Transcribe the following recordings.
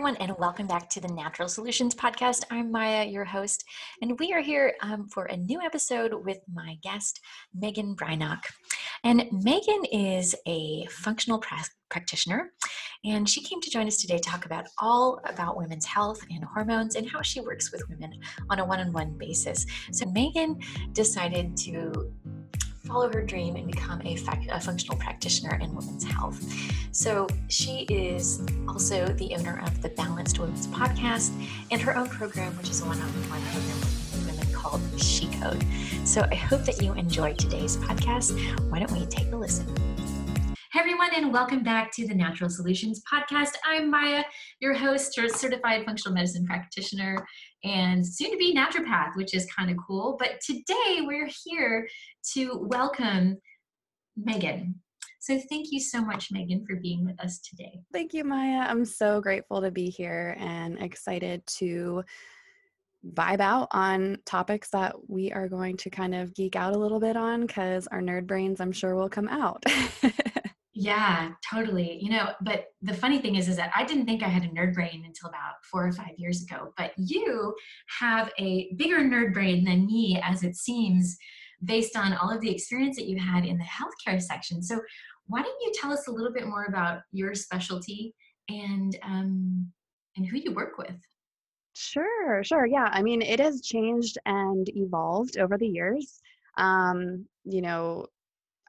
everyone, and welcome back to the Natural Solutions Podcast. I'm Maya, your host, and we are here um, for a new episode with my guest, Megan Brynok. And Megan is a functional pra- practitioner, and she came to join us today to talk about all about women's health and hormones and how she works with women on a one on one basis. So, Megan decided to follow her dream and become a, fac- a, functional practitioner in women's health. So she is also the owner of the Balanced Women's podcast and her own program, which is a one-on-one program with women called She Code. So I hope that you enjoy today's podcast. Why don't we take a listen? Hey everyone, and welcome back to the Natural Solutions Podcast. I'm Maya, your host, your certified functional medicine practitioner, and soon to be naturopath, which is kind of cool. But today we're here to welcome Megan. So thank you so much, Megan, for being with us today. Thank you, Maya. I'm so grateful to be here and excited to vibe out on topics that we are going to kind of geek out a little bit on because our nerd brains, I'm sure, will come out. Yeah, totally. You know, but the funny thing is, is that I didn't think I had a nerd brain until about four or five years ago. But you have a bigger nerd brain than me, as it seems, based on all of the experience that you had in the healthcare section. So, why don't you tell us a little bit more about your specialty and um, and who you work with? Sure, sure. Yeah, I mean, it has changed and evolved over the years. Um, you know,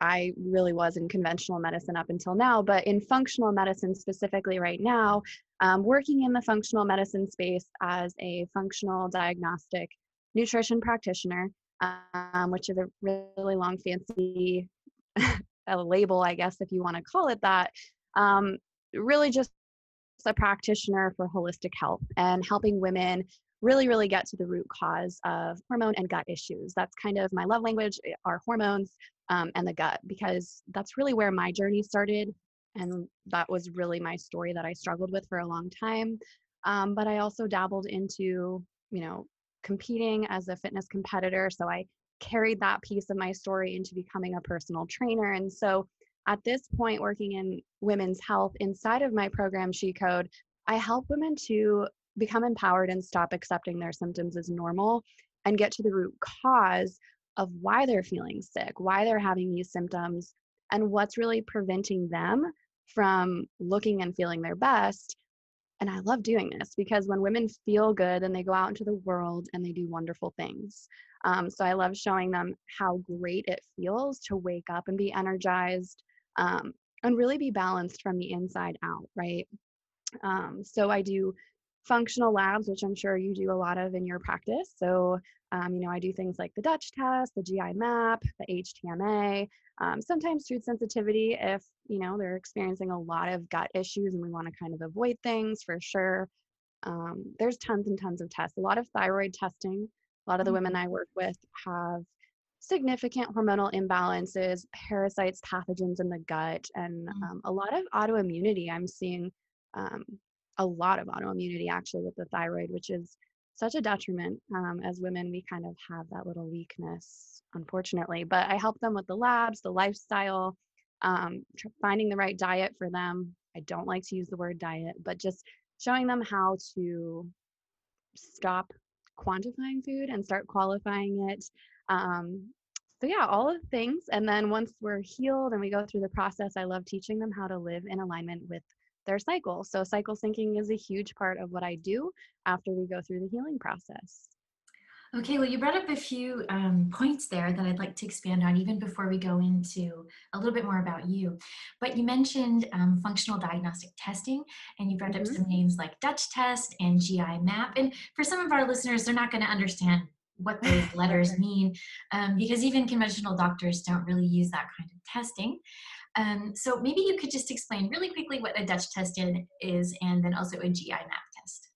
I really was in conventional medicine up until now, but in functional medicine specifically right now, um, working in the functional medicine space as a functional diagnostic nutrition practitioner, um, which is a really long, fancy label, I guess, if you want to call it that. Um, really just a practitioner for holistic health and helping women really, really get to the root cause of hormone and gut issues. That's kind of my love language, eh, are hormones um, and the gut, because that's really where my journey started. And that was really my story that I struggled with for a long time. Um, but I also dabbled into, you know, competing as a fitness competitor. So I carried that piece of my story into becoming a personal trainer. And so at this point, working in women's health inside of my program, She Code, I help women to become empowered and stop accepting their symptoms as normal and get to the root cause of why they're feeling sick, why they're having these symptoms, and what's really preventing them from looking and feeling their best. And I love doing this because when women feel good, then they go out into the world and they do wonderful things. Um, so I love showing them how great it feels to wake up and be energized um, and really be balanced from the inside out, right? Um, so I do functional labs, which I'm sure you do a lot of in your practice. So, um, you know, I do things like the Dutch test, the GI map, the HTMA, um, sometimes food sensitivity if, you know, they're experiencing a lot of gut issues and we want to kind of avoid things for sure. Um, there's tons and tons of tests, a lot of thyroid testing. A lot of the women mm-hmm. I work with have significant hormonal imbalances, parasites, pathogens in the gut, and mm. um, a lot of autoimmunity. I'm seeing um, a lot of autoimmunity actually with the thyroid, which is such a detriment. Um, as women, we kind of have that little weakness, unfortunately. But I help them with the labs, the lifestyle, um, finding the right diet for them. I don't like to use the word diet, but just showing them how to stop quantifying food and start qualifying it. Um, so yeah, all of the things. And then once we're healed and we go through the process, I love teaching them how to live in alignment with their cycle. So cycle syncing is a huge part of what I do after we go through the healing process. Okay, well, you brought up a few um, points there that I'd like to expand on even before we go into a little bit more about you. But you mentioned um, functional diagnostic testing, and you brought mm-hmm. up some names like Dutch test and GI map. And for some of our listeners, they're not going to understand what those letters mean um, because even conventional doctors don't really use that kind of testing. Um, so maybe you could just explain really quickly what a Dutch test is and then also a GI map test.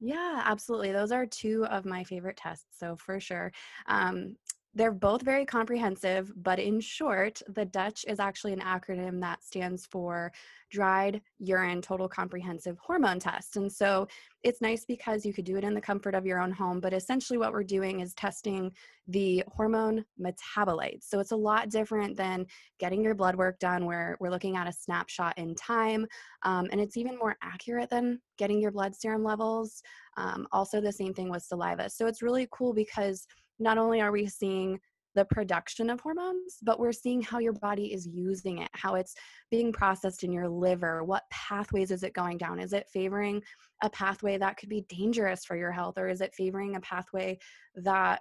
Yeah, absolutely. Those are two of my favorite tests. So for sure. Um, they're both very comprehensive, but in short, the Dutch is actually an acronym that stands for Dried Urine Total Comprehensive Hormone Test. And so it's nice because you could do it in the comfort of your own home, but essentially what we're doing is testing the hormone metabolites. So it's a lot different than getting your blood work done, where we're looking at a snapshot in time. Um, and it's even more accurate than getting your blood serum levels. Um, also, the same thing with saliva. So it's really cool because not only are we seeing the production of hormones, but we're seeing how your body is using it, how it's being processed in your liver. What pathways is it going down? Is it favoring a pathway that could be dangerous for your health, or is it favoring a pathway that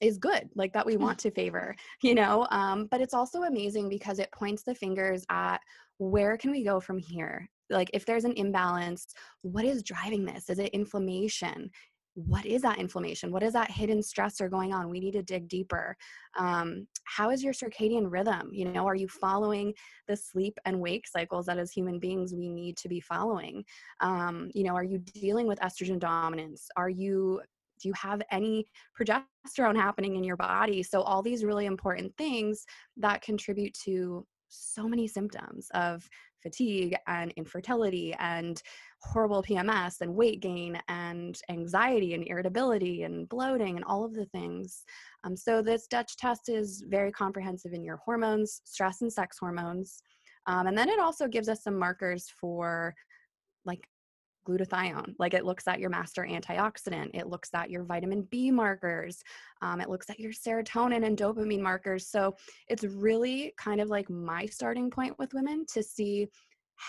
is good, like that we hmm. want to favor, you know? Um, but it's also amazing because it points the fingers at where can we go from here? Like, if there's an imbalance, what is driving this? Is it inflammation? What is that inflammation? What is that hidden stressor going on? We need to dig deeper. Um, how is your circadian rhythm? You know, are you following the sleep and wake cycles that as human beings we need to be following? Um, you know, are you dealing with estrogen dominance? Are you do you have any progesterone happening in your body? So all these really important things that contribute to so many symptoms of fatigue and infertility and horrible PMS and weight gain and anxiety and irritability and bloating and all of the things. Um, so, this Dutch test is very comprehensive in your hormones, stress and sex hormones. Um, and then it also gives us some markers for like glutathione. Like it looks at your master antioxidant, it looks at your vitamin B markers, um, it looks at your serotonin and dopamine markers. So it's really kind of like my starting point with women to see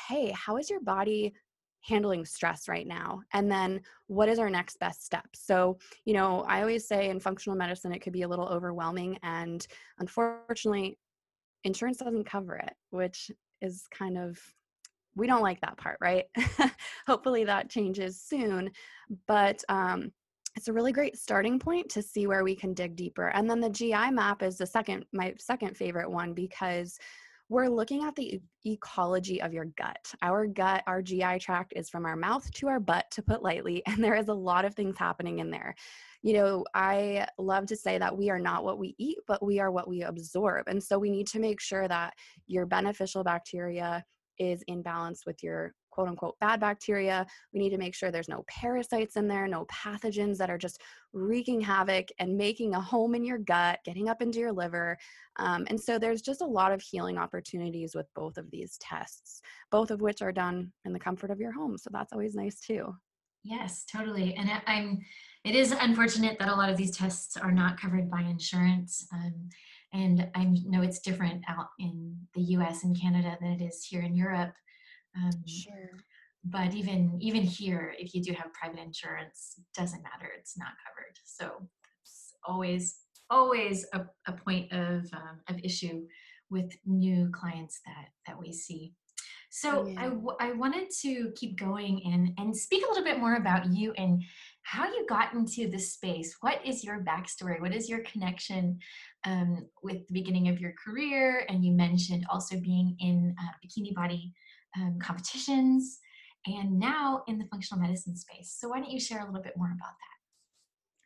hey, how is your body handling stress right now and then what is our next best step so you know i always say in functional medicine it could be a little overwhelming and unfortunately insurance doesn't cover it which is kind of we don't like that part, right? Hopefully that changes soon. But um, it's a really great starting point to see where we can dig deeper. And then the GI map is the second, my second favorite one because we're looking at the ecology of your gut. Our gut, our GI tract is from our mouth to our butt, to put lightly, and there is a lot of things happening in there. You know, I love to say that we are not what we eat, but we are what we absorb. And so we need to make sure that your beneficial bacteria is in balance with your quote unquote bad bacteria. We need to make sure there's no parasites in there, no pathogens that are just wreaking havoc and making a home in your gut, getting up into your liver. Um, and so there's just a lot of healing opportunities with both of these tests, both of which are done in the comfort of your home. So that's always nice too. Yes, totally. And I'm, it is unfortunate that a lot of these tests are not covered by insurance. Um, and I know it's different out in the U.S. and Canada than it is here in Europe. Um, sure. But even even here, if you do have private insurance, doesn't matter; it's not covered. So it's always always a, a point of um, of issue with new clients that that we see. So yeah. I, w- I wanted to keep going and, and speak a little bit more about you and how you got into this space. What is your backstory? What is your connection um, with the beginning of your career? And you mentioned also being in uh, bikini body um, competitions and now in the functional medicine space. So why don't you share a little bit more about that?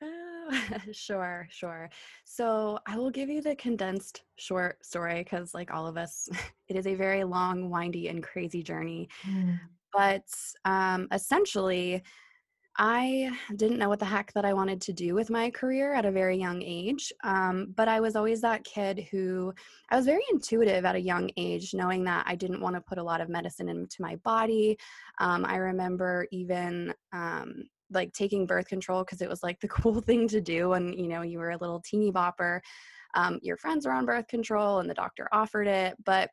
Oh, sure, sure. So I will give you the condensed short story because, like all of us, it is a very long, windy, and crazy journey. Mm. But um, essentially, I didn't know what the heck that I wanted to do with my career at a very young age. Um, but I was always that kid who I was very intuitive at a young age, knowing that I didn't want to put a lot of medicine into my body. Um, I remember even um, like taking birth control because it was like the cool thing to do when you know you were a little teeny bopper um, your friends were on birth control and the doctor offered it but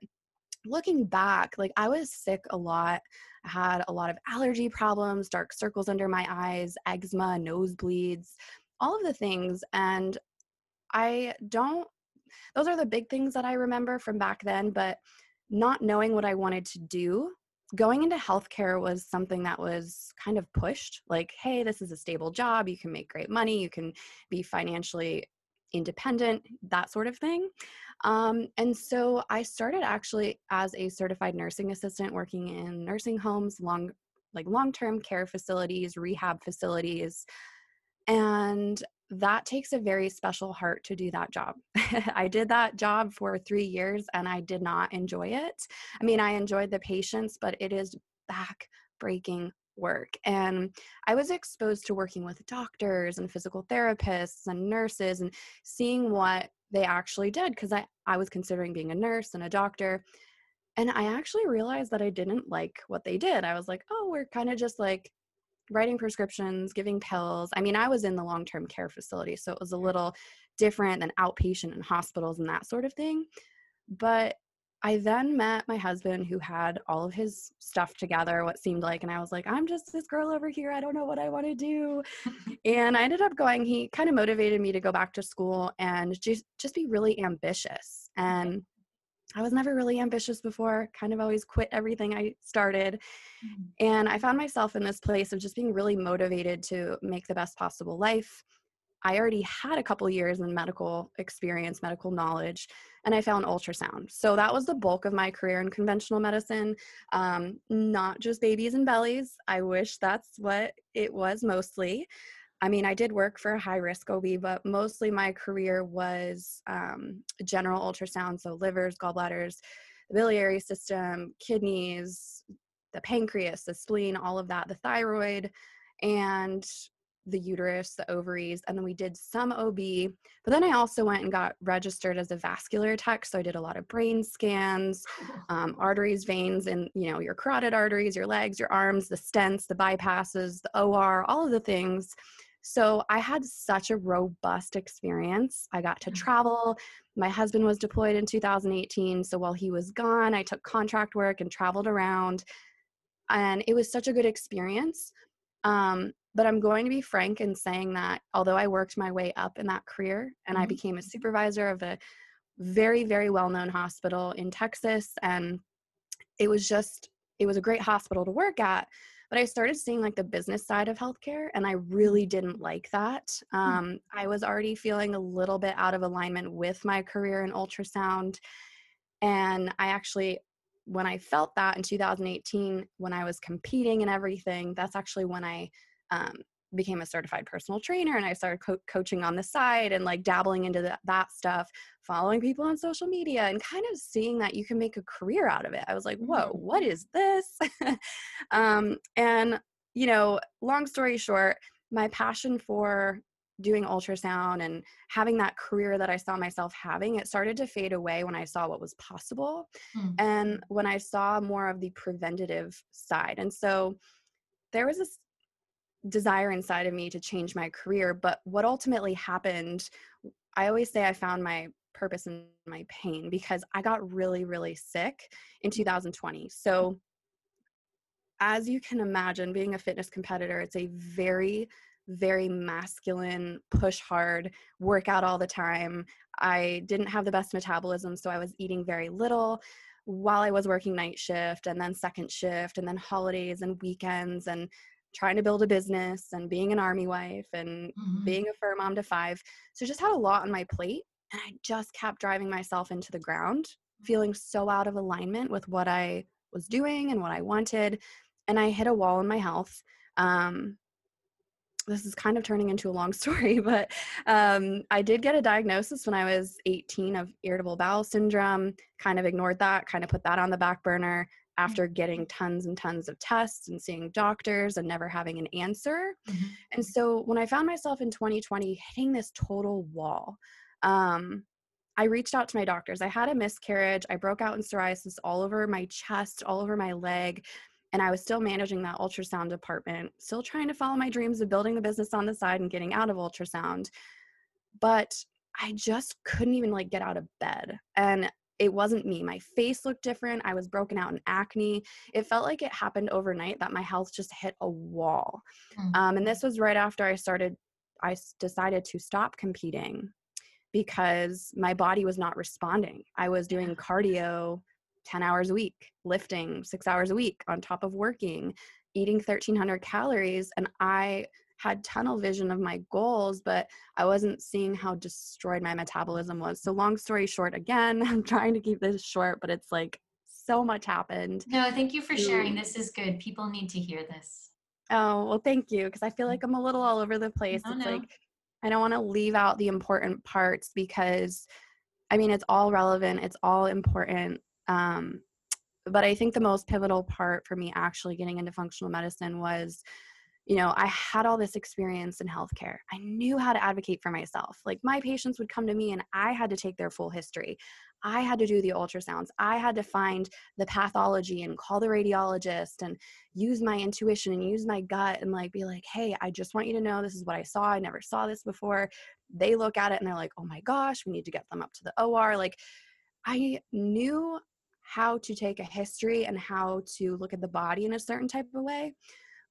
looking back like i was sick a lot i had a lot of allergy problems dark circles under my eyes eczema nosebleeds all of the things and i don't those are the big things that i remember from back then but not knowing what i wanted to do going into healthcare was something that was kind of pushed like hey this is a stable job you can make great money you can be financially independent that sort of thing um, and so i started actually as a certified nursing assistant working in nursing homes long like long-term care facilities rehab facilities and that takes a very special heart to do that job. I did that job for three years and I did not enjoy it. I mean, I enjoyed the patients, but it is back breaking work. And I was exposed to working with doctors and physical therapists and nurses and seeing what they actually did because I, I was considering being a nurse and a doctor. And I actually realized that I didn't like what they did. I was like, oh, we're kind of just like writing prescriptions, giving pills. I mean, I was in the long term care facility, so it was a little different than outpatient in hospitals and that sort of thing. But I then met my husband who had all of his stuff together, what seemed like, and I was like, I'm just this girl over here. I don't know what I want to do. and I ended up going, he kind of motivated me to go back to school and just, just be really ambitious. And I was never really ambitious before, kind of always quit everything I started. Mm-hmm. And I found myself in this place of just being really motivated to make the best possible life. I already had a couple years in medical experience, medical knowledge, and I found ultrasound. So that was the bulk of my career in conventional medicine, um, not just babies and bellies. I wish that's what it was mostly. I mean, I did work for a high risk OB, but mostly my career was um, general ultrasound, so livers, gallbladders, the biliary system, kidneys, the pancreas, the spleen, all of that, the thyroid, and the uterus, the ovaries, and then we did some OB. But then I also went and got registered as a vascular tech. So I did a lot of brain scans, um, arteries, veins, and you know your carotid arteries, your legs, your arms, the stents, the bypasses, the OR, all of the things. So I had such a robust experience. I got to travel. My husband was deployed in 2018. So while he was gone, I took contract work and traveled around. And it was such a good experience. Um, but I'm going to be frank in saying that although I worked my way up in that career and mm-hmm. I became a supervisor of a very, very well known hospital in Texas, and it was just, it was a great hospital to work at but I started seeing like the business side of healthcare, and I mm-hmm. really didn't like that. Hmm. Um, I was already feeling a little bit out of alignment with my career in ultrasound. And I actually, when I felt that in 2018, when I was competing and everything, that's actually when I um, became a certified personal trainer and I started co- coaching on the side and like dabbling into the, that stuff, following people on social media and kind of seeing that you can make a career out of it. I was like, whoa, mm-hmm. what is this? um, and, you know, long story short, my passion for doing ultrasound and having that career that I saw myself having, it started to fade away when I saw what was possible mm-hmm. and when I saw more of the preventative side. And so there was this desire inside of me to change my career. But what ultimately happened, I always say I found my purpose in my pain because I got really, really sick in 2020. So, as you can imagine, being a fitness competitor, it's a very, very masculine, push hard, workout all the time. I didn't have the best metabolism, so I was eating very little while I was working night shift and then second shift and then holidays and weekends and trying to build a business and being an army wife and mm-hmm. being a fur mom to five. So just had a lot on my plate. And I just kept driving myself into the ground, feeling so out of alignment with what I was doing and what I wanted. And I hit a wall in my health. Um, this is kind of turning into a long story, but um, I did get a diagnosis when I was 18 of irritable bowel syndrome. Kind of ignored that, kind of put that on the back burner after getting tons and tons of tests and seeing doctors and never having an answer. Mm-hmm. And so when I found myself in 2020 hitting this total wall, um, I reached out to my doctors. I had a miscarriage. I broke out in psoriasis all over my chest, all over my leg. And I was still managing that ultrasound department, still trying to follow my dreams of building the business on the side and getting out of ultrasound. But I just couldn't even like get out of bed. And it wasn't me. My face looked different. I was broken out in acne. It felt like it happened overnight that my health just hit a wall. Mm-hmm. Um, and this was right after I started, I decided to stop competing because my body was not responding. I was doing cardio 10 hours a week, lifting six hours a week on top of working, eating 1300 calories. And I had tunnel vision of my goals, but I wasn't seeing how destroyed my metabolism was. So, long story short, again, I'm trying to keep this short, but it's like so much happened. No, thank you for sharing. This is good. People need to hear this. Oh, well, thank you. Because I feel like I'm a little all over the place. Oh, it's no. like I don't want to leave out the important parts because I mean, it's all relevant, it's all important. Um, but I think the most pivotal part for me actually getting into functional medicine was you know, I had all this experience in healthcare. I knew how to advocate for myself. Like my patients would come to me and I had to take their full history. I had to do the ultrasounds. I had to find the pathology and call the radiologist and use my intuition and use my gut and like be like, hey, I just want you to know this is what I saw. I never saw this before. They look at it and they're like, oh my gosh, we need to get them up to the OR. Like I knew how to take a history and how to look at the body in a certain type of way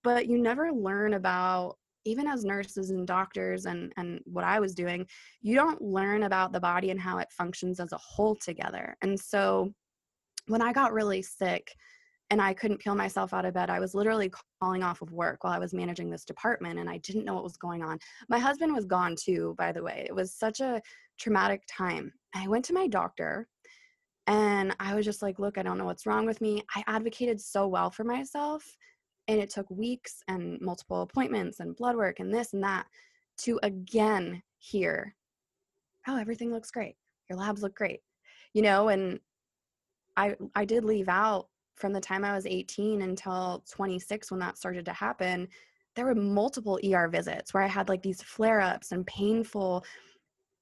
but you never learn about even as nurses and doctors and and what I was doing, you don't learn about the body and how it functions as a whole together. And so when I got really sick and I couldn't peel myself out of bed, I was literally calling off of work while I was managing this department and I didn't know what was going on. My husband was gone too, by the way. It was such a traumatic time. I went to my doctor and I was just like, look, I don't know what's wrong with me. I advocated so well for myself and it took weeks and multiple appointments and blood work and this and that to again hear, oh, everything looks great. Your labs look great. You know, and I I did leave out from the time I was 18 until 26 when that started to happen. There were multiple ER visits where I had like these flare ups and painful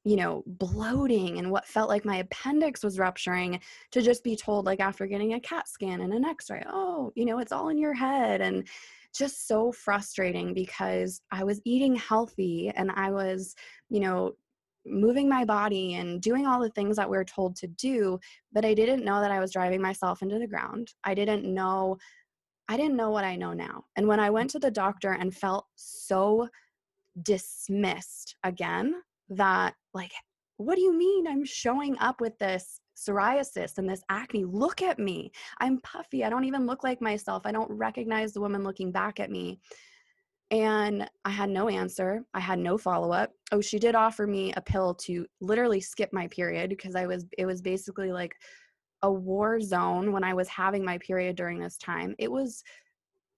you know, bloating and what felt like my appendix was rupturing to just be told, like, after getting a CAT scan and an x ray, oh, you know, it's all in your head. And just so frustrating because I was eating healthy and I was, you know, moving my body and doing all the things that we are told to do, but I didn't know that I was driving myself into the ground. I didn't know I didn't know what I know now. And when I went to the doctor and felt so dismissed again that like what do you mean i'm showing up with this psoriasis and this acne? Look at me. I'm puffy. I don't even look like myself. I don't recognize the woman looking back at me. And i had no answer. I had no follow-up. Oh she did offer me a pill to literally skip my period because i was it was basically like a war zone when i was having my period during this time. It was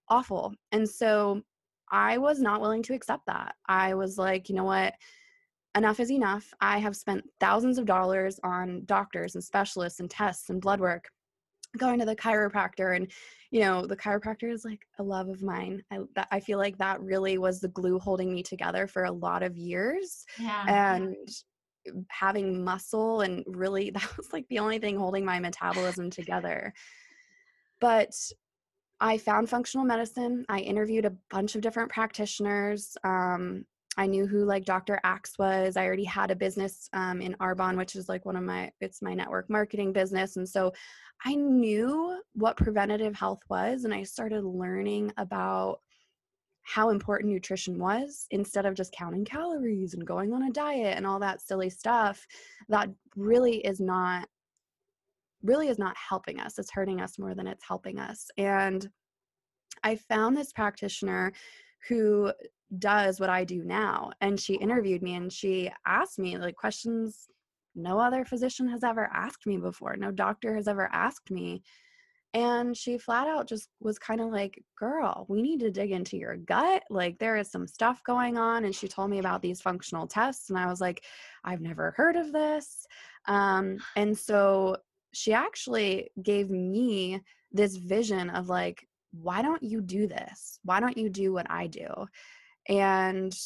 awful. And so i was not willing to accept that. I was like you know what enough is enough. I have spent thousands of dollars on doctors and specialists and tests and blood work, going to the chiropractor and you know the chiropractor is like a love of mine i that, i feel like that really was the glue holding me together for a lot of years yeah. and having muscle and really that was like the only thing holding my metabolism together but i found functional medicine i interviewed a bunch of different practitioners um, I knew who like Dr. Axe was. I already had a business um, in Arbonne, which is like one of my, it's my network marketing business. And so I knew what preventative health was. And I started learning about how important nutrition was instead of just counting calories and going on a diet and all that silly stuff that really is not really is not helping us it's hurting us more than it's helping us and i found this practitioner who does what I do now. And she interviewed me and she asked me like questions no other physician has ever asked me before. No doctor has ever asked me. And she flat out just was kind of like, girl, we need to dig into your gut. Like, there is some stuff going on. And she told me about these functional tests. And I was like, I've never heard of this. Um, and so she actually gave me this vision of like, why don't you do this? Why don't you do what I do? And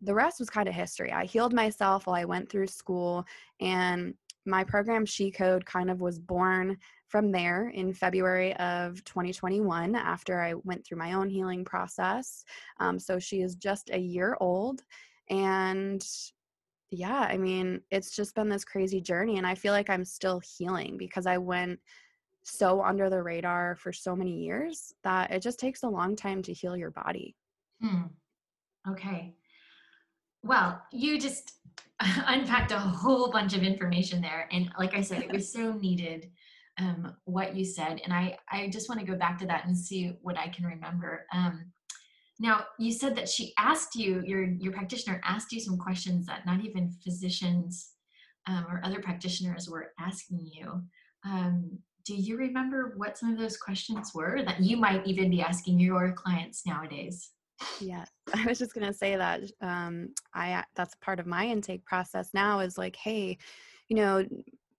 the rest was kind of history. I healed myself while I went through school, and my program She Code kind of was born from there in February of 2021 after I went through my own healing process. Um, so she is just a year old. And yeah, I mean, it's just been this crazy journey. And I feel like I'm still healing because I went so under the radar for so many years that it just takes a long time to heal your body. Hmm. Okay. Well, you just unpacked a whole bunch of information there. And like I said, it was so needed um, what you said. And I, I just want to go back to that and see what I can remember. Um, now, you said that she asked you, your, your practitioner asked you some questions that not even physicians um, or other practitioners were asking you. Um, do you remember what some of those questions were that you might even be asking your clients nowadays? Yes, I was just gonna say that. Um, I that's part of my intake process now. Is like, hey, you know,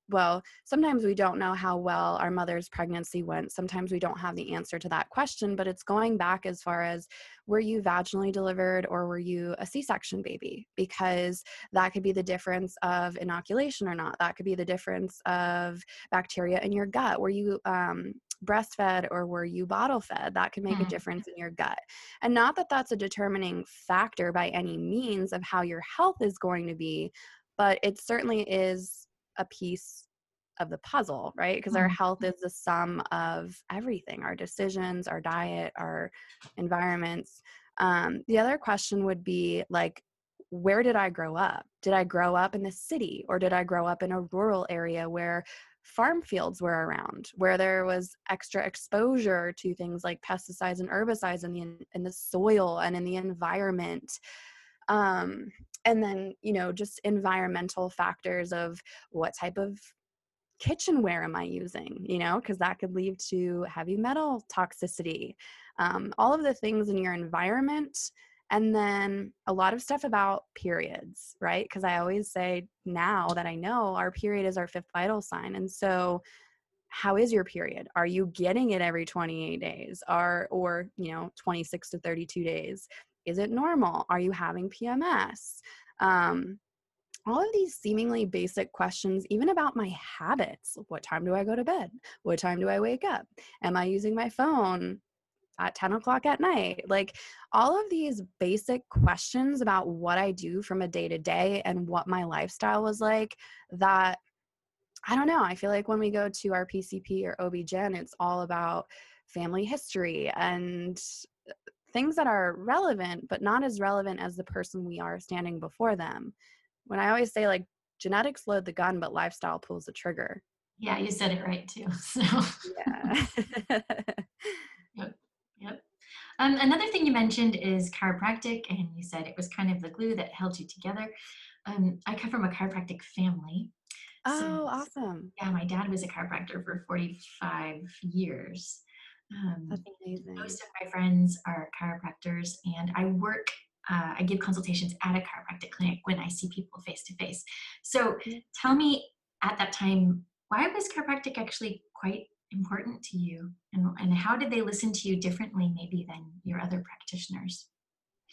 well, sometimes we don't know how well our mother's pregnancy went. Sometimes we don't have the answer to that question, but it's going back as far as were you vaginally delivered or were you a C section baby? Because that could be the difference of inoculation or not. That could be the difference of bacteria in your gut. Were you um, breastfed or were you bottle fed? That could make mm. a difference in your gut. And not that that's a determining factor by any means of how your health is going to be, but it certainly is a piece of the puzzle, right? Because our health mm-hmm. is the sum of everything our decisions, our diet, our environments. Um, the other question would be like, where did I grow up? Did I grow up in the city or did I grow up in a rural area where farm fields were around, where there was extra exposure to things like pesticides and herbicides in the in the soil and in the environment? Um, and then you know just environmental factors of what type of kitchenware am i using you know because that could lead to heavy metal toxicity um, all of the things in your environment and then a lot of stuff about periods right because i always say now that i know our period is our fifth vital sign and so how is your period are you getting it every 28 days are or you know 26 to 32 days is it normal? Are you having PMS? Um, all of these seemingly basic questions, even about my habits. What time do I go to bed? What time do I wake up? Am I using my phone at 10 o'clock at night? Like all of these basic questions about what I do from a day to day and what my lifestyle was like that I don't know. I feel like when we go to our PCP or OB-GYN, it's all about family history and uh, things that are relevant, but not as relevant as the person we are standing before them. When I always say, like, genetics load the gun, but lifestyle pulls the trigger. Yeah, you said it right too. So, yeah. yep. Yep. Um, another thing you mentioned is chiropractic, and you said it was kind of the glue that held you together. Um, I come from a chiropractic family. Oh, so, awesome. Yeah, my dad was a chiropractor for 45 years. Um, That's amazing. Most of my friends are chiropractors, and I work. Uh, I give consultations at a chiropractic clinic when I see people face to face. So, tell me at that time, why was chiropractic actually quite important to you, and and how did they listen to you differently, maybe than your other practitioners?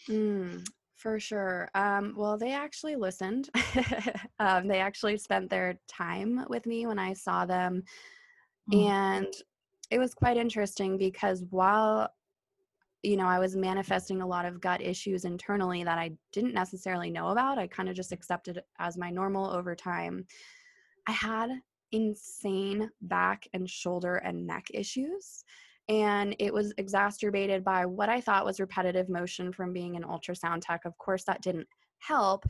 Mm, for sure. Um, well, they actually listened. um, they actually spent their time with me when I saw them. Mm. And it was quite interesting because while you know i was manifesting a lot of gut issues internally that i didn't necessarily know about i kind of just accepted as my normal over time i had insane back and shoulder and neck issues and it was exacerbated by what i thought was repetitive motion from being an ultrasound tech of course that didn't help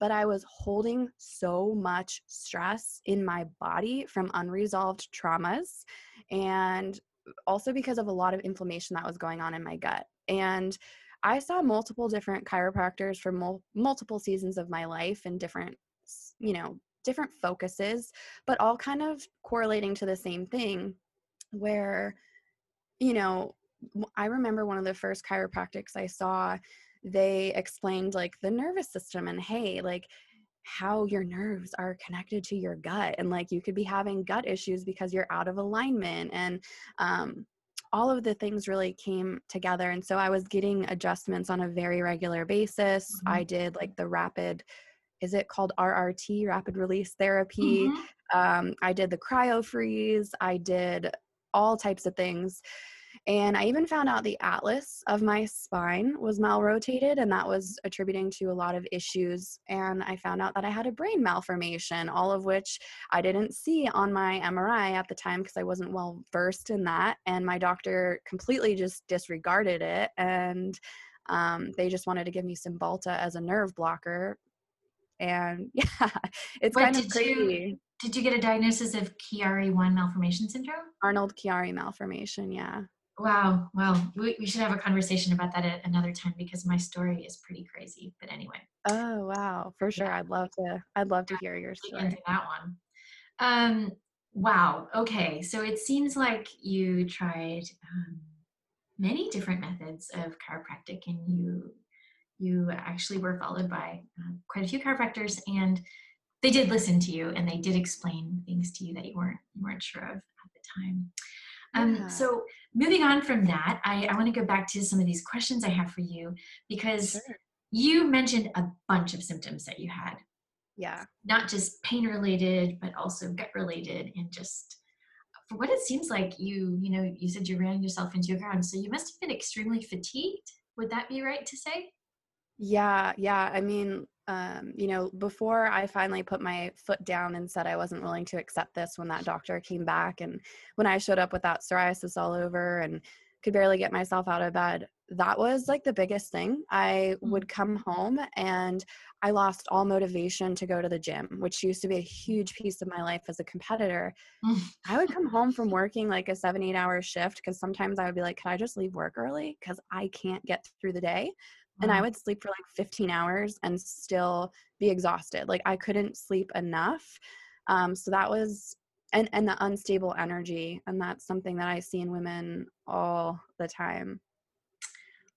but I was holding so much stress in my body from unresolved traumas and also because of a lot of inflammation that was going on in my gut. And I saw multiple different chiropractors for mul- multiple seasons of my life and different, you know, different focuses, but all kind of correlating to the same thing where, you know, I remember one of the first chiropractics I saw they explained like the nervous system and hey like how your nerves are connected to your gut and like you could be having gut issues because you're out of alignment and um, all of the things really came together and so i was getting adjustments on a very regular basis mm-hmm. i did like the rapid is it called rrt rapid release therapy mm-hmm. um, i did the cryo freeze i did all types of things and I even found out the atlas of my spine was malrotated, and that was attributing to a lot of issues. And I found out that I had a brain malformation, all of which I didn't see on my MRI at the time because I wasn't well versed in that. And my doctor completely just disregarded it. And um, they just wanted to give me Cymbalta as a nerve blocker. And yeah, it's kind of crazy. You, did you get a diagnosis of Chiari-1 malformation syndrome? Arnold Chiari malformation, yeah. Wow. Well, we, we should have a conversation about that at another time because my story is pretty crazy. But anyway. Oh wow, for sure. Yeah. I'd love to. I'd love to hear your story. Into that one. Um. Wow. Okay. So it seems like you tried um, many different methods of chiropractic, and you you actually were followed by uh, quite a few chiropractors, and they did listen to you and they did explain things to you that you weren't you weren't sure of at the time. Um, yeah. So moving on from that, I, I want to go back to some of these questions I have for you because sure. you mentioned a bunch of symptoms that you had. Yeah. Not just pain related, but also gut related and just for what it seems like you, you know, you said you ran yourself into your ground. So you must have been extremely fatigued. Would that be right to say? Yeah, yeah. I mean, um, you know, before I finally put my foot down and said I wasn't willing to accept this when that doctor came back, and when I showed up with that psoriasis all over and could barely get myself out of bed, that was like the biggest thing. I would come home and I lost all motivation to go to the gym, which used to be a huge piece of my life as a competitor. I would come home from working like a seven, eight hour shift because sometimes I would be like, Can I just leave work early? Because I can't get through the day and I would sleep for like 15 hours and still be exhausted. Like I couldn't sleep enough. Um, so that was and and the unstable energy, and that's something that I see in women all the time.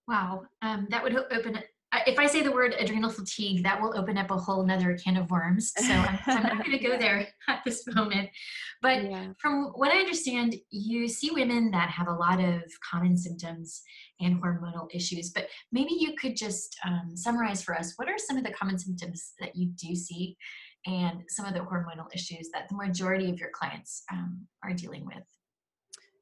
Wow, um, that would open if I say the word adrenal fatigue, that will open up a whole nother can of worms. So I'm, I'm not going to go there at this moment. But yeah. from what I understand, you see women that have a lot of common symptoms and hormonal issues. But maybe you could just um, summarize for us what are some of the common symptoms that you do see and some of the hormonal issues that the majority of your clients um, are dealing with?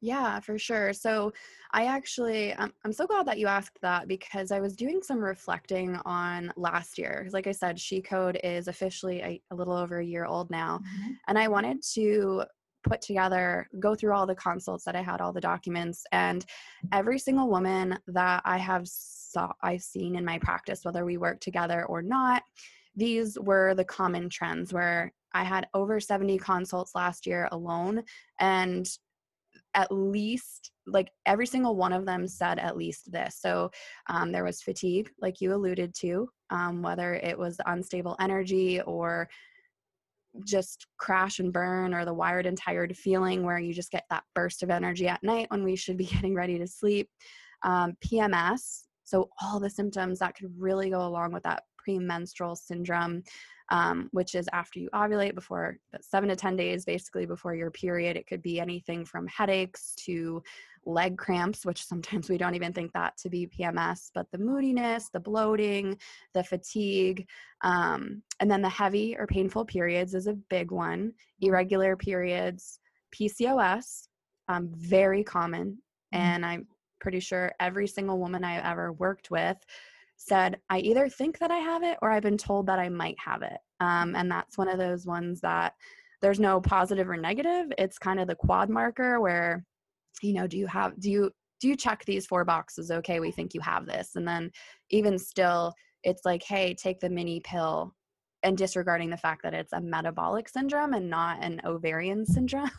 Yeah, for sure. So I actually, um, I'm so glad that you asked that because I was doing some reflecting on last year. Like I said, She Code is officially a, a little over a year old now. Mm-hmm. And I wanted to put together, go through all the consults that I had, all the documents, and every single woman that I have saw, I've seen in my practice, whether we work together or not, these were the common trends where I had over 70 consults last year alone, and at least like every single one of them said at least this. So um, there was fatigue like you alluded to um, whether it was unstable energy or just crash and burn or the wired and tired feeling where you just get that burst of energy at night when we should be getting ready to sleep. Um, pms so all the symptoms that could really go along with that premenstrual syndrome um, which is after you ovulate before seven to 10 days basically before your period. It could be anything from headaches to leg cramps, which sometimes we don't even think that to be PMS, but the moodiness, the bloating, the fatigue, um, and then the heavy or painful periods is a big one. Irregular periods, PCOS, um, very common. Mm-hmm. And I'm pretty sure every single woman I've ever worked with said, I either think that I have it or I've been told that I might have it. Um, and that's one of those ones that there's no positive or negative. It's kind of the quad marker where, you know, do you have, do you, do you check these four boxes? Okay, we think you have this. And then even still, it's like, hey, take the mini pill and disregarding the fact that it's a metabolic syndrome and not an ovarian syndrome.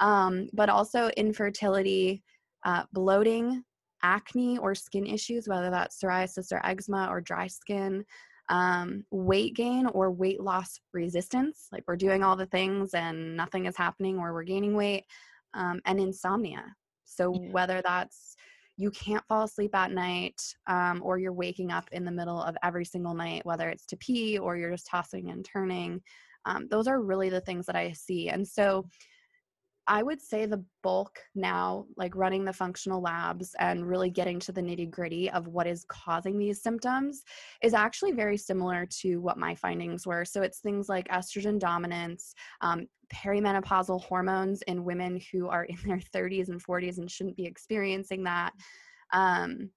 um, but also infertility, uh, bloating, acne or skin issues, whether that's psoriasis or eczema or dry skin, um, weight gain or weight loss resistance, like we're doing all the things and nothing is happening or we're gaining weight, um, and insomnia. So, whether that's you can't fall asleep at night um, or you're waking up in the middle of every single night, whether it's to pee or you're just tossing and turning, um, those are really the things that I see. And so, I would say the bulk now, like running the functional labs and really getting to the nitty gritty of what is causing these symptoms, is actually very similar to what my findings were. So it's things like estrogen dominance, um, perimenopausal hormones in women who are in their 30s and 40s and shouldn't be experiencing that. Um,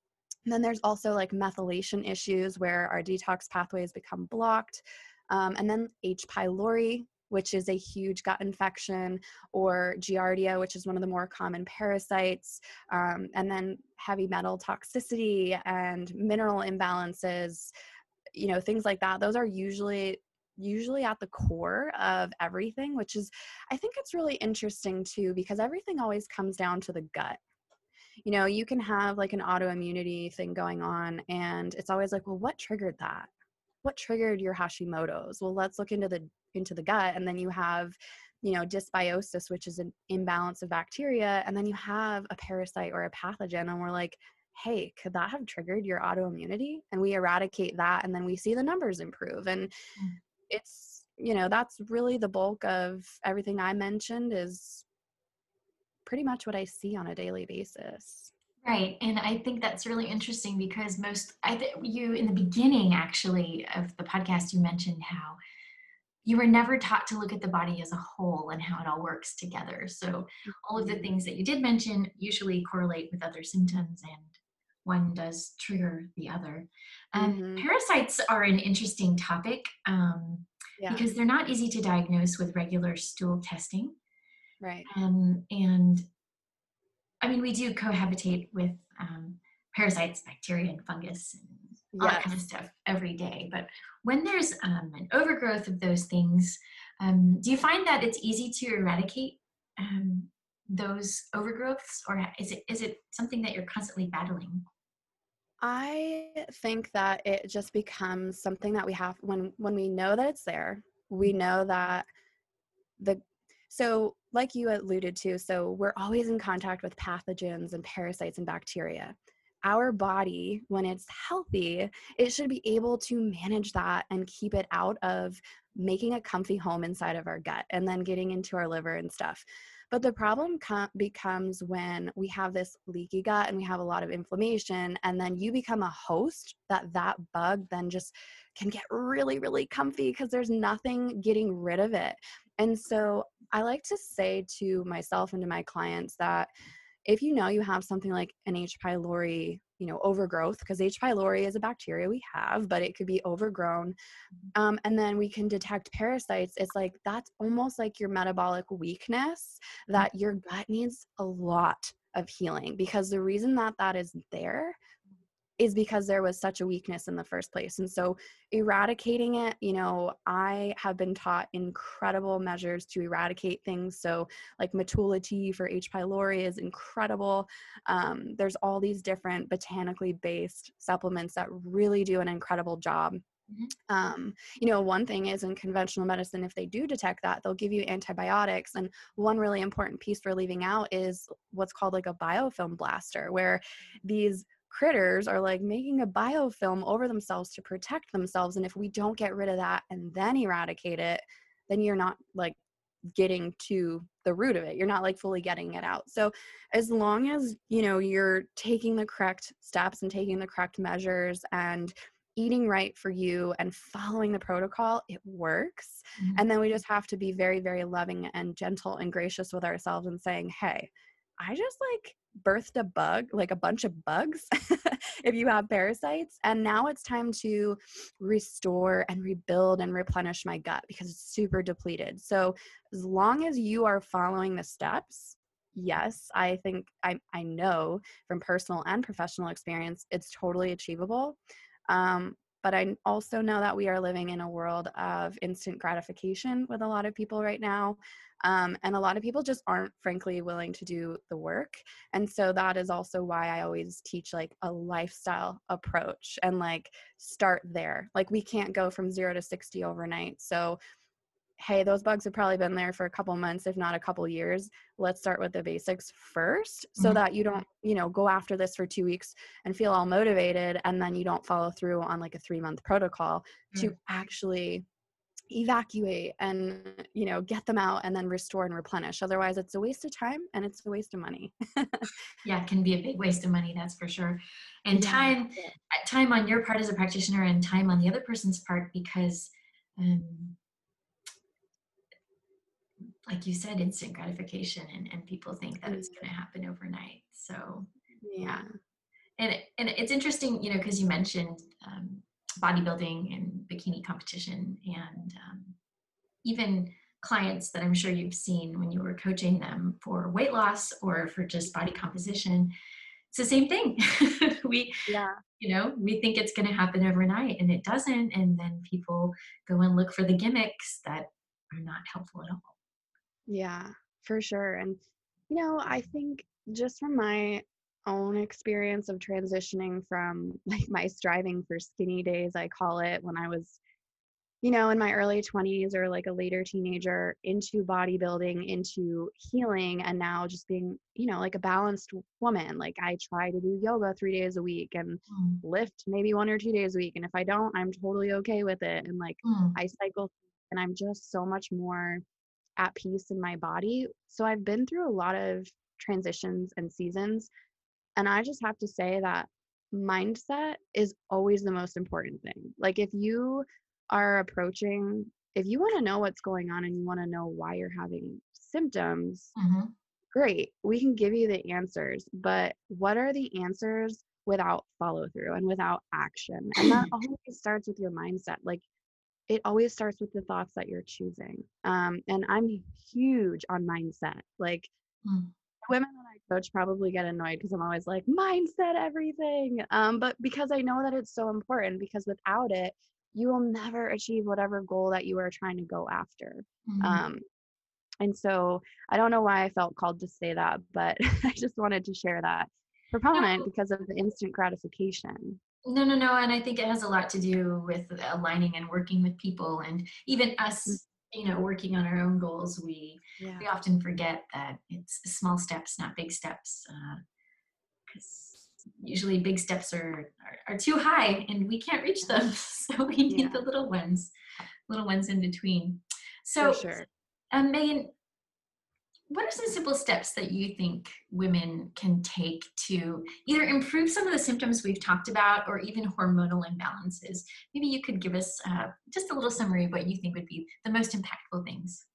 then there's also like methylation issues where our detox pathways become blocked. Um, and then H. pylori, which is a huge gut infection, or Giardia, which is one of the more common parasites, um, and then heavy metal toxicity and mineral imbalances, you know, things like that. Those are usually usually at the core of everything, which is, I think it's really interesting too, because everything always comes down to the gut. You know you can have like an autoimmunity thing going on and it's always like well what triggered that? What triggered your hashimoto's? Well let's look into the into the gut and then you have you know, dysbiosis, which is an imbalance of bacteria, and then you have a parasite or a pathogen, and we're like, hey, could that have triggered your autoimmunity? And we eradicate that, and then we see the numbers improve. And mm. it's, you know, that's really the bulk of everything I mentioned is pretty much what I see on a daily basis. Right. And I think that's really interesting because most, I think you in the beginning actually of the podcast, you mentioned how you were never taught to look at the body as a whole and how it all works together. So all of the mm-hmm. things that you did mention usually correlate with other symptoms and one does trigger the other. Um, mm-hmm. Parasites are an interesting topic um, yeah. because they're not easy to diagnose with regular stool testing. Right. Um, and I mean, we do cohabitate with um, parasites, bacteria, and fungus, and all yes. that kind of stuff every day. But when there's um, an overgrowth of those things, um, do you find that it's easy to eradicate um, those overgrowths, or is it is it something that you're constantly battling? I think that it just becomes something that we have when when we know that it's there. We mm-hmm. know that the so like you alluded to, so we're always in contact with pathogens and parasites and bacteria our body, when it's healthy, it should be able to manage that and keep it out of making a comfy home inside of our gut and then getting into our liver and stuff. But the problem com- becomes when we have this leaky gut and we have a lot of inflammation, and then you become a host that that bug then just can get really, really comfy because there's nothing getting rid of it. And so I like to say to myself and to my clients that if you know you have something like an H. pylori, you know, overgrowth, because H. pylori is a bacteria we have, but it could be overgrown. Mm-hmm. Um, and then we can detect parasites. It's like that's almost like your metabolic weakness that your gut needs a lot of healing because the reason that that is there is because there was such a weakness in the first place. And so eradicating it, you know, I have been taught incredible measures to eradicate things. So like Matula tea for H. pylori is incredible. Um, there's all these different botanically based supplements that really do an incredible job. Mm-hmm. Um, you know, one thing is in conventional medicine, if they do detect that, they'll give you antibiotics. And one really important piece for leaving out is what's called like a biofilm blaster, where these critters are like making a biofilm over themselves to protect themselves. And if we don't get rid of that and then eradicate it, then you're not like getting to the root of it. You're not like fully getting it out. So as long as, you know, you're taking the correct steps and taking the correct measures and eating right for you and following the protocol, it works. Mm-hmm. And then we just have to be very, very loving and gentle and gracious with ourselves and saying, hey, I just like birthed a bug, like a bunch of bugs, if you have parasites. And now it's time to restore and rebuild and replenish my gut because it's super depleted. So, as long as you are following the steps, yes, I think I, I know from personal and professional experience, it's totally achievable. Um, but I also know that we are living in a world of instant gratification with a lot of people right now. Um, and a lot of people just aren't, frankly, willing to do the work. And so that is also why I always teach like a lifestyle approach and like start there. Like we can't go from zero to 60 overnight. So, hey, those bugs have probably been there for a couple months, if not a couple years. Let's start with the basics first so mm-hmm. that you don't, you know, go after this for two weeks and feel all motivated and then you don't follow through on like a three month protocol mm-hmm. to mm. actually evacuate and you know get them out and then restore and replenish otherwise it's a waste of time and it's a waste of money yeah it can be a big waste of money that's for sure and yeah. time time on your part as a practitioner and time on the other person's part because um, like you said, instant gratification, and, and people think that it's going to happen overnight. So, yeah. And, and it's interesting, you know, because you mentioned um, bodybuilding and bikini competition, and um, even clients that I'm sure you've seen when you were coaching them for weight loss or for just body composition. It's the same thing. we, yeah. you know, we think it's going to happen overnight and it doesn't. And then people go and look for the gimmicks that are not helpful at all. Yeah, for sure. And, you know, I think just from my own experience of transitioning from like my striving for skinny days, I call it, when I was, you know, in my early 20s or like a later teenager into bodybuilding, into healing, and now just being, you know, like a balanced woman. Like I try to do yoga three days a week and mm. lift maybe one or two days a week. And if I don't, I'm totally okay with it. And like mm. I cycle and I'm just so much more at peace in my body. So I've been through a lot of transitions and seasons. And I just have to say that mindset is always the most important thing. Like if you are approaching if you want to know what's going on and you want to know why you're having symptoms mm-hmm. great we can give you the answers but what are the answers without follow through and without action and that always starts with your mindset like it always starts with the thoughts that you're choosing um, and i'm huge on mindset like mm. women that i coach probably get annoyed because i'm always like mindset everything um, but because i know that it's so important because without it you will never achieve whatever goal that you are trying to go after. Mm-hmm. Um, and so I don't know why I felt called to say that, but I just wanted to share that proponent because of the instant gratification. No, no, no. And I think it has a lot to do with aligning and working with people and even us, mm. you know, working on our own goals. We, yeah. we often forget that it's small steps, not big steps. Because uh, usually big steps are, are, are too high and we can't reach them so we need yeah. the little ones little ones in between so sure. um, megan what are some simple steps that you think women can take to either improve some of the symptoms we've talked about or even hormonal imbalances maybe you could give us uh, just a little summary of what you think would be the most impactful things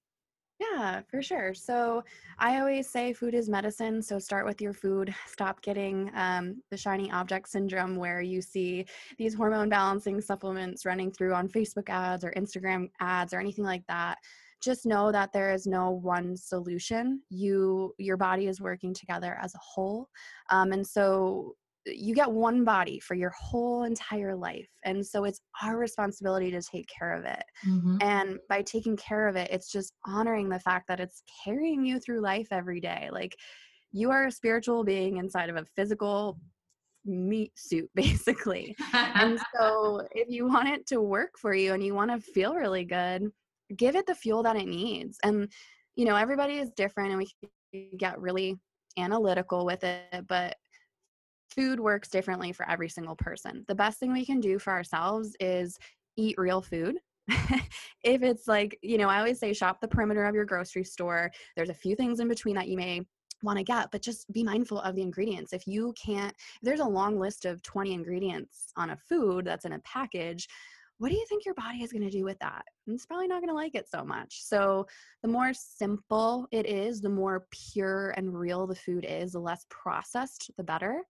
yeah, for sure. So I always say food is medicine. So start with your food. Stop getting um, the shiny object syndrome where you see these hormone balancing supplements running through on Facebook ads or Instagram ads or anything like that. Just know that there is no one solution. You, your body is working together as a whole, um, and so you get one body for your whole entire life and so it's our responsibility to take care of it mm-hmm. and by taking care of it it's just honoring the fact that it's carrying you through life every day like you are a spiritual being inside of a physical meat suit basically and so if you want it to work for you and you want to feel really good give it the fuel that it needs and you know everybody is different and we get really analytical with it but food works differently for every single person. The best thing we can do for ourselves is eat real food. if it's like, you know, I always say shop the perimeter of your grocery store. There's a few things in between that you may want to get, but just be mindful of the ingredients. If you can't, there's a long list of 20 ingredients on a food that's in a package, what do you think your body is going to do with that? It's probably not going to like it so much. So, the more simple it is, the more pure and real the food is, the less processed, the better.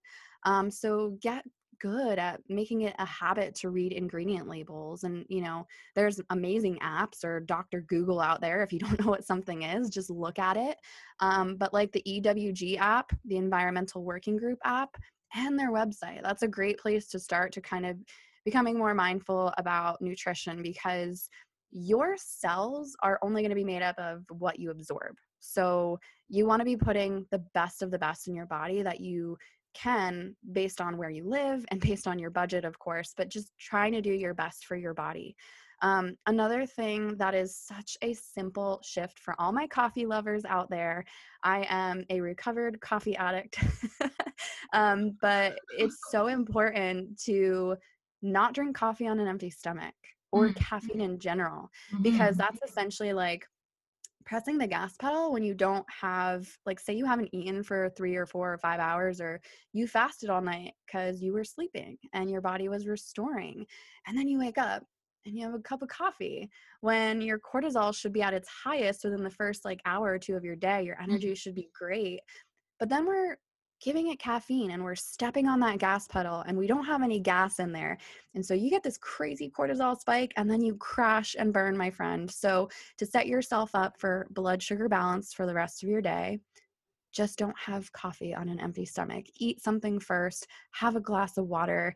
Um, so get good at making it a habit to read ingredient labels and you know there's amazing apps or dr google out there if you don't know what something is just look at it um, but like the ewg app the environmental working group app and their website that's a great place to start to kind of becoming more mindful about nutrition because your cells are only going to be made up of what you absorb so you want to be putting the best of the best in your body that you can based on where you live and based on your budget, of course, but just trying to do your best for your body. Um, another thing that is such a simple shift for all my coffee lovers out there I am a recovered coffee addict, um, but it's so important to not drink coffee on an empty stomach or mm-hmm. caffeine in general, mm-hmm. because that's essentially like pressing the gas pedal when you don't have like say you haven't eaten for three or four or five hours or you fasted all night because you were sleeping and your body was restoring and then you wake up and you have a cup of coffee when your cortisol should be at its highest within the first like hour or two of your day your mm-hmm. energy mm-hmm. should be great but then we're giving it caffeine and we're stepping on that gas pedal and we don't have any gas in there. And so you get this crazy cortisol spike and then you crash and burn, my friend. So to set yourself up for blood sugar balance for the rest of your day, just don't have coffee on an empty stomach. Eat something first, have a glass of water.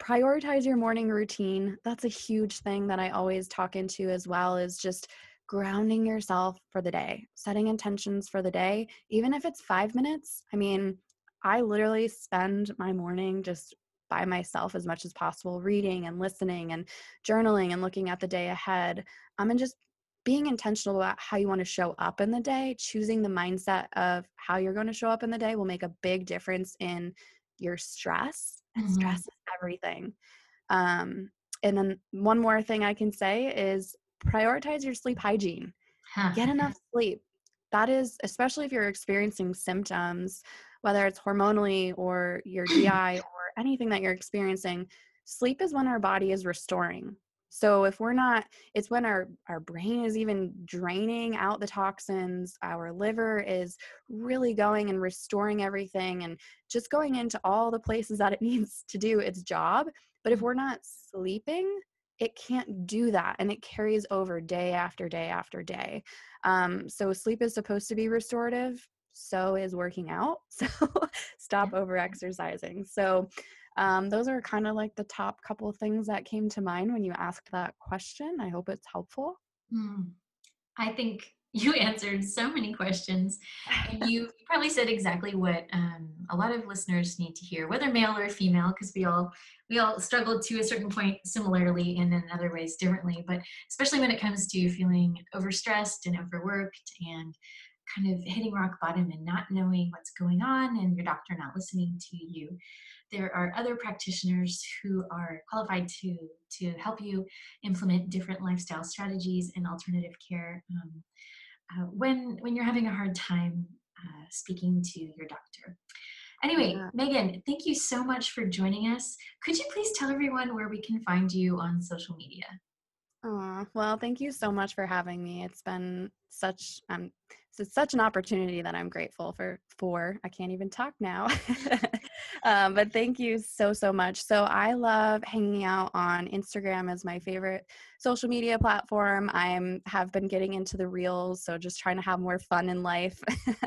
Prioritize your morning routine. That's a huge thing that I always talk into as well is just grounding yourself for the day, setting intentions for the day, even if it's five minutes. I mean, I literally spend my morning just by myself as much as possible, reading and listening and journaling and looking at the day ahead. Um, and just being intentional about how you want to show up in the day, choosing the mindset of how you're going to show up in the day will make a big difference in your stress. And mm-hmm. stress is everything. Um, and then one more thing I can say is prioritize your sleep hygiene. Huh. Get enough sleep. That is, especially if you're experiencing symptoms, whether it's hormonally or your GI or anything that you're experiencing, sleep is when our body is restoring. So if we're not, it's when our, our brain is even draining out the toxins, our liver is really going and restoring everything and just going into all the places that it needs to do its job. But if we're not sleeping, it can't do that and it carries over day after day after day. Um, so sleep is supposed to be restorative. So is working out. So stop over exercising. So um, those are kind of like the top couple things that came to mind when you asked that question. I hope it's helpful. Mm. I think you answered so many questions and you probably said exactly what um, a lot of listeners need to hear whether male or female because we all we all struggle to a certain point similarly and in other ways differently but especially when it comes to feeling overstressed and overworked and kind of hitting rock bottom and not knowing what's going on and your doctor not listening to you there are other practitioners who are qualified to to help you implement different lifestyle strategies and alternative care um, uh, when when you're having a hard time uh, speaking to your doctor. Anyway, yeah. Megan, thank you so much for joining us. Could you please tell everyone where we can find you on social media? Oh, well, thank you so much for having me. It's been such um it's such an opportunity that I'm grateful for for. I can't even talk now. um, but thank you so so much. So I love hanging out on Instagram as my favorite social media platform. I'm have been getting into the reels, so just trying to have more fun in life.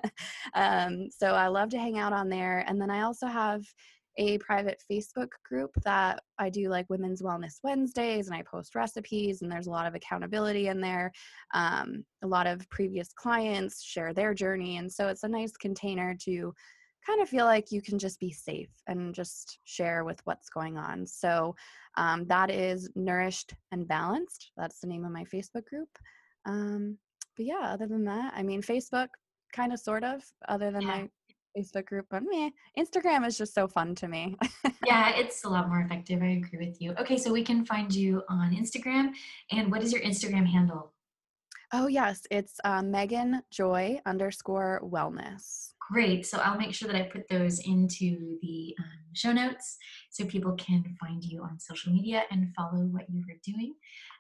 um, so I love to hang out on there, and then I also have a private Facebook group that I do like Women's Wellness Wednesdays and I post recipes, and there's a lot of accountability in there. Um, a lot of previous clients share their journey, and so it's a nice container to kind of feel like you can just be safe and just share with what's going on. So um, that is Nourished and Balanced. That's the name of my Facebook group. Um, but yeah, other than that, I mean, Facebook, kind of, sort of, other than yeah. my Facebook group, but me, Instagram is just so fun to me. yeah, it's a lot more effective. I agree with you. Okay, so we can find you on Instagram. And what is your Instagram handle? Oh, yes, it's uh, Megan Joy underscore wellness. Great. So I'll make sure that I put those into the um, show notes so people can find you on social media and follow what you are doing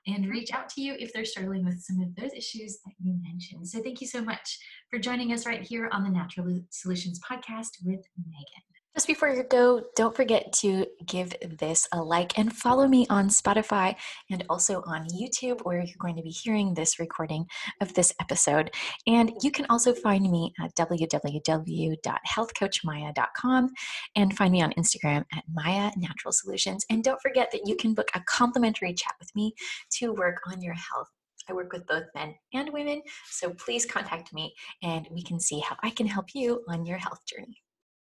and reach out to you if they're struggling with some of those issues that you mentioned. So thank you so much for joining us right here on the Natural Solutions Podcast with Megan. Just before you go, don't forget to give this a like and follow me on Spotify and also on YouTube, where you're going to be hearing this recording of this episode. And you can also find me at www.healthcoachmaya.com and find me on Instagram at Maya Natural Solutions. And don't forget that you can book a complimentary chat with me to work on your health I work with both men and women, so please contact me and we can see how I can help you on your health journey.